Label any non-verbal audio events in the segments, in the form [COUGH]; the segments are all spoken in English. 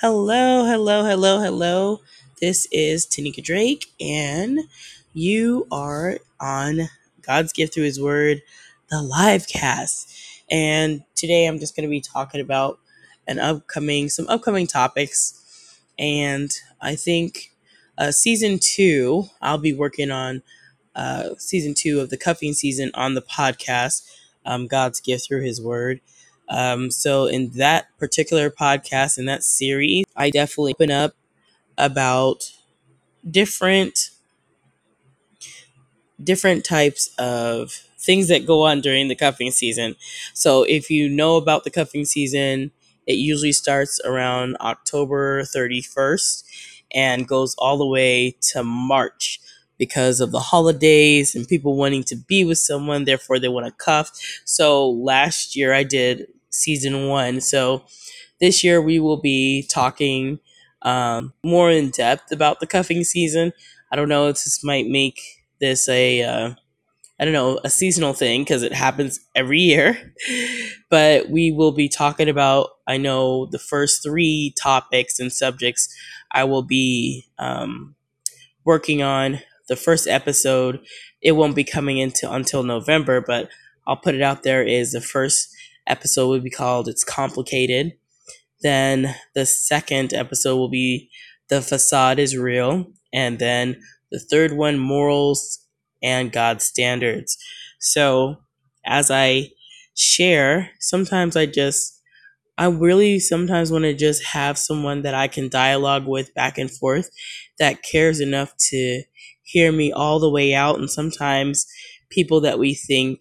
Hello, hello, hello, hello. This is Tanika Drake, and you are on God's Gift Through His Word, the live cast. And today I'm just going to be talking about an upcoming, some upcoming topics. And I think uh, season two, I'll be working on uh, season two of the cuffing season on the podcast, um, God's Gift Through His Word. Um, so, in that particular podcast, in that series, I definitely open up about different different types of things that go on during the cuffing season. So if you know about the cuffing season, it usually starts around October 31st and goes all the way to March because of the holidays and people wanting to be with someone, therefore they want to cuff. So last year I did season one. So this year we will be talking um, more in depth about the cuffing season. I don't know, if this might make this a uh, I don't know a seasonal thing because it happens every year. [LAUGHS] but we will be talking about I know the first three topics and subjects I will be um, working on. The first episode it won't be coming into until November, but I'll put it out there. Is the first episode will be called "It's Complicated." Then the second episode will be "The Facade is Real," and then the third one, morals and God's standards. So as I share, sometimes I just, I really sometimes want to just have someone that I can dialogue with back and forth that cares enough to hear me all the way out. And sometimes people that we think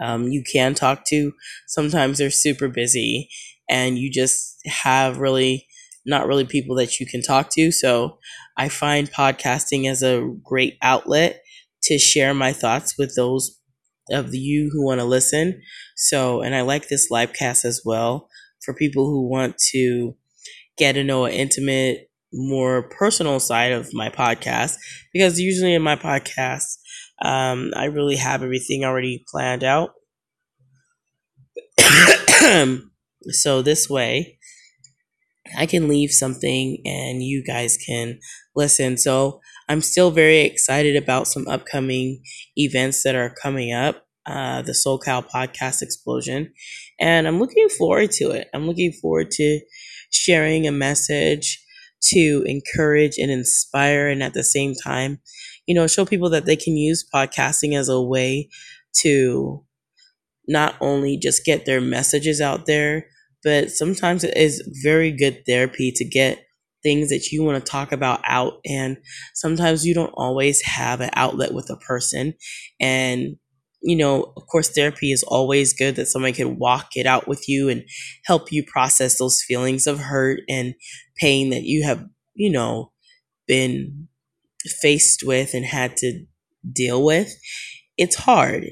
um, you can talk to, sometimes they're super busy and you just have really not really people that you can talk to. So I find podcasting as a great outlet to share my thoughts with those of you who want to listen. So, and I like this live cast as well for people who want to get to know an intimate, more personal side of my podcast. Because usually in my podcast, um, I really have everything already planned out. [COUGHS] so this way, I can leave something and you guys can listen. So I'm still very excited about some upcoming events that are coming up. Uh, the SoCal podcast explosion, and I'm looking forward to it. I'm looking forward to sharing a message to encourage and inspire, and at the same time, you know, show people that they can use podcasting as a way to not only just get their messages out there, but sometimes it is very good therapy to get things that you want to talk about out and sometimes you don't always have an outlet with a person and you know of course therapy is always good that somebody can walk it out with you and help you process those feelings of hurt and pain that you have you know been faced with and had to deal with. It's hard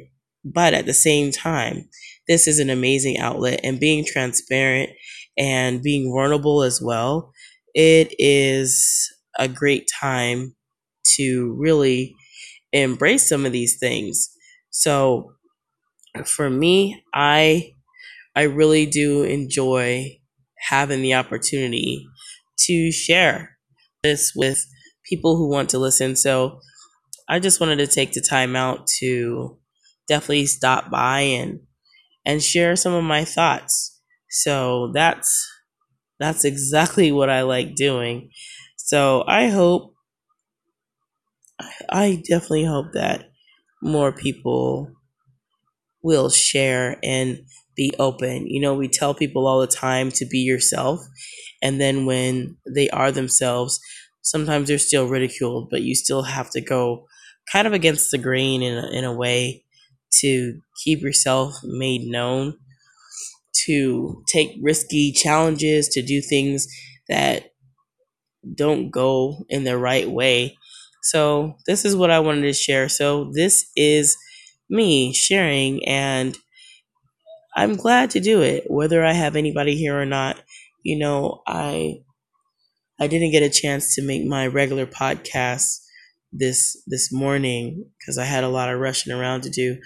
but at the same time this is an amazing outlet and being transparent and being vulnerable as well it is a great time to really embrace some of these things so for me i i really do enjoy having the opportunity to share this with people who want to listen so i just wanted to take the time out to definitely stop by and and share some of my thoughts. So that's that's exactly what I like doing. So I hope I definitely hope that more people will share and be open. You know, we tell people all the time to be yourself, and then when they are themselves, sometimes they're still ridiculed, but you still have to go kind of against the grain in a, in a way to keep yourself made known, to take risky challenges, to do things that don't go in the right way. So, this is what I wanted to share. So, this is me sharing, and I'm glad to do it, whether I have anybody here or not. You know, I I didn't get a chance to make my regular podcast this this morning because I had a lot of rushing around to do.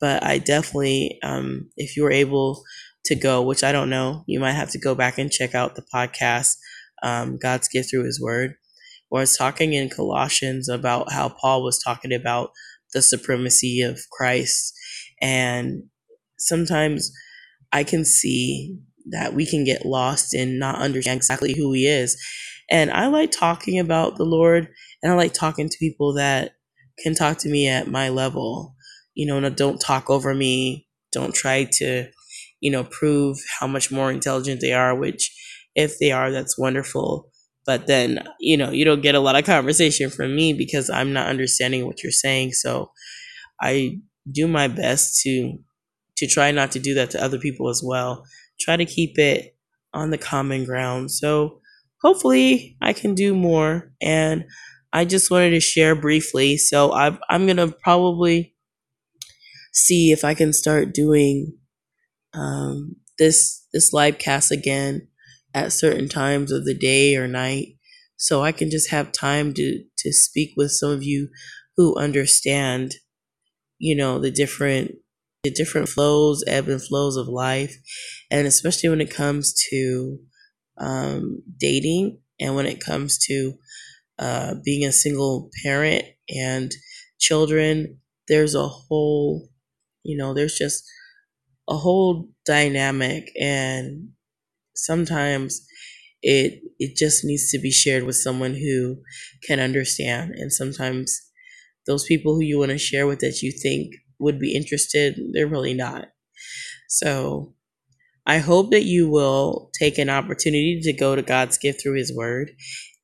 But I definitely, um, if you were able to go, which I don't know. You might have to go back and check out the podcast, um, God's Gift Through His Word, it's talking in Colossians about how Paul was talking about the supremacy of Christ. And sometimes I can see that we can get lost in not understanding exactly who He is. And I like talking about the Lord, and I like talking to people that can talk to me at my level. You know, don't talk over me. Don't try to you know, prove how much more intelligent they are, which if they are, that's wonderful. But then, you know, you don't get a lot of conversation from me because I'm not understanding what you're saying. So I do my best to to try not to do that to other people as well. Try to keep it on the common ground. So hopefully I can do more. And I just wanted to share briefly. So i I'm to probably see if I can start doing um, this this live cast again at certain times of the day or night. So I can just have time to to speak with some of you who understand you know the different the different flows ebb and flows of life. And especially when it comes to um, dating and when it comes to uh, being a single parent and children there's a whole you know there's just a whole dynamic and sometimes it it just needs to be shared with someone who can understand and sometimes those people who you want to share with that you think would be interested they're really not so i hope that you will take an opportunity to go to god's gift through his word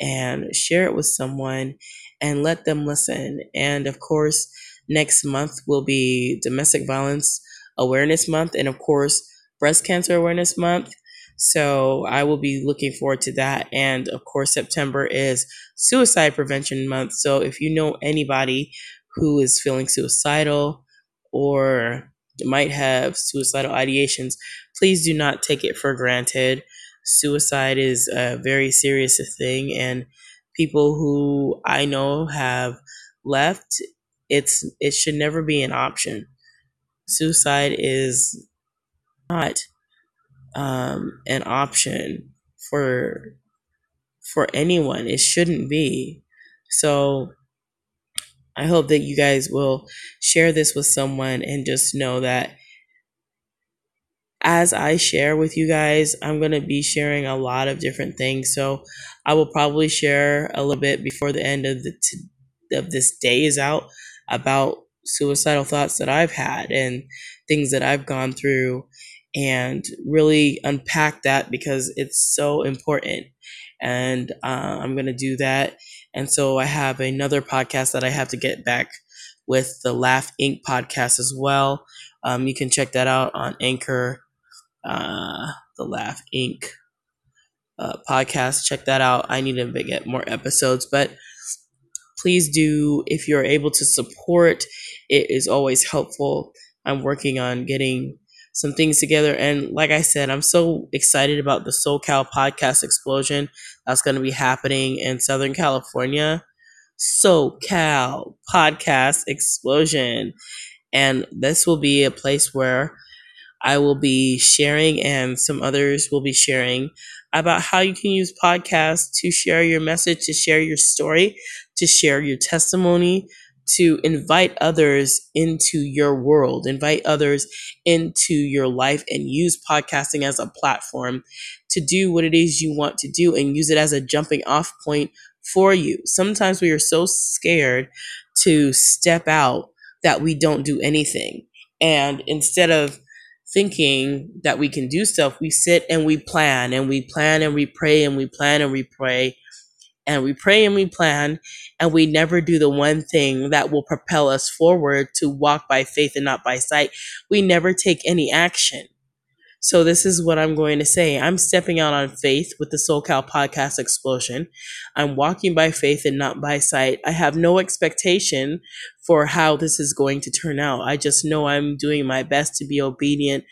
and share it with someone and let them listen and of course next month will be domestic violence Awareness Month and, of course, Breast Cancer Awareness Month. So I will be looking forward to that. And of course, September is Suicide Prevention Month. So if you know anybody who is feeling suicidal or might have suicidal ideations, please do not take it for granted. Suicide is a very serious thing, and people who I know have left, it's it should never be an option suicide is not um, an option for for anyone. It shouldn't be. So I hope that you guys will share this with someone and just know that as I share with you guys, I'm going to be sharing a lot of different things. So I will probably share a little bit before the end of the t- of this day is out about suicidal thoughts that I've had and things that I've gone through and really unpack that because it's so important. And uh, I'm going to do that. And so I have another podcast that I have to get back with the Laugh Inc. podcast as well. Um, you can check that out on Anchor, uh, the Laugh Inc. Uh, podcast. Check that out. I need to get more episodes, but please do if you're able to support it is always helpful i'm working on getting some things together. And like i said i'm so excited about the socal podcast explosion that's going to be happening in southern california. Socal podcast explosion. And this will be a place where I will be sharing, and some others will be sharing about how you can use podcasts to share your message, to share your story, to share your testimony, to invite others into your world, invite others into your life, and use podcasting as a platform to do what it is you want to do and use it as a jumping off point for you. Sometimes we are so scared to step out that we don't do anything. And instead of thinking that we can do stuff, we sit and we plan and we plan and we pray and we plan and we pray and we pray and we plan and we never do the one thing that will propel us forward to walk by faith and not by sight. We never take any action. So this is what I'm going to say. I'm stepping out on faith with the SoCal podcast explosion. I'm walking by faith and not by sight. I have no expectation for how this is going to turn out. I just know I'm doing my best to be obedient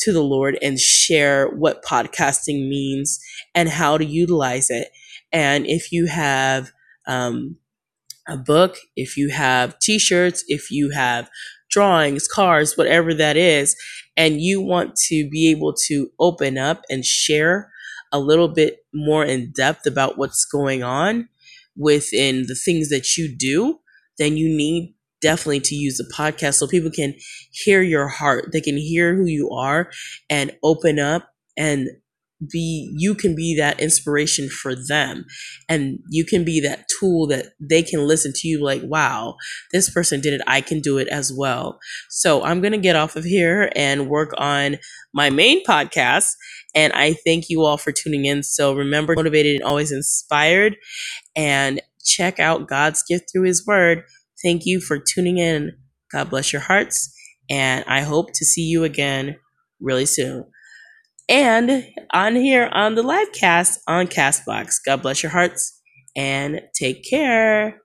to the Lord and share what podcasting means and how to utilize it. And if you have um, a book, if you have t shirts, if you have drawings, cars, whatever that is, and you want to be able to open up and share a little bit more in depth about what's going on within the things that you do, then you need definitely to use a podcast so people can hear your heart. They can hear who you are and open up and be you can be that inspiration for them. And you can be that tool that they can listen to you like wow this person did it. I can do it as well. So i'm going to get off of here and work on my main podcast. And i thank you all for tuning in. So remember motivated and always inspired. And check out god's gift through his word. Thank you for tuning in. God bless your hearts. And i hope to see you again really soon and on here on the live cast on Castbox. God bless your hearts and take care.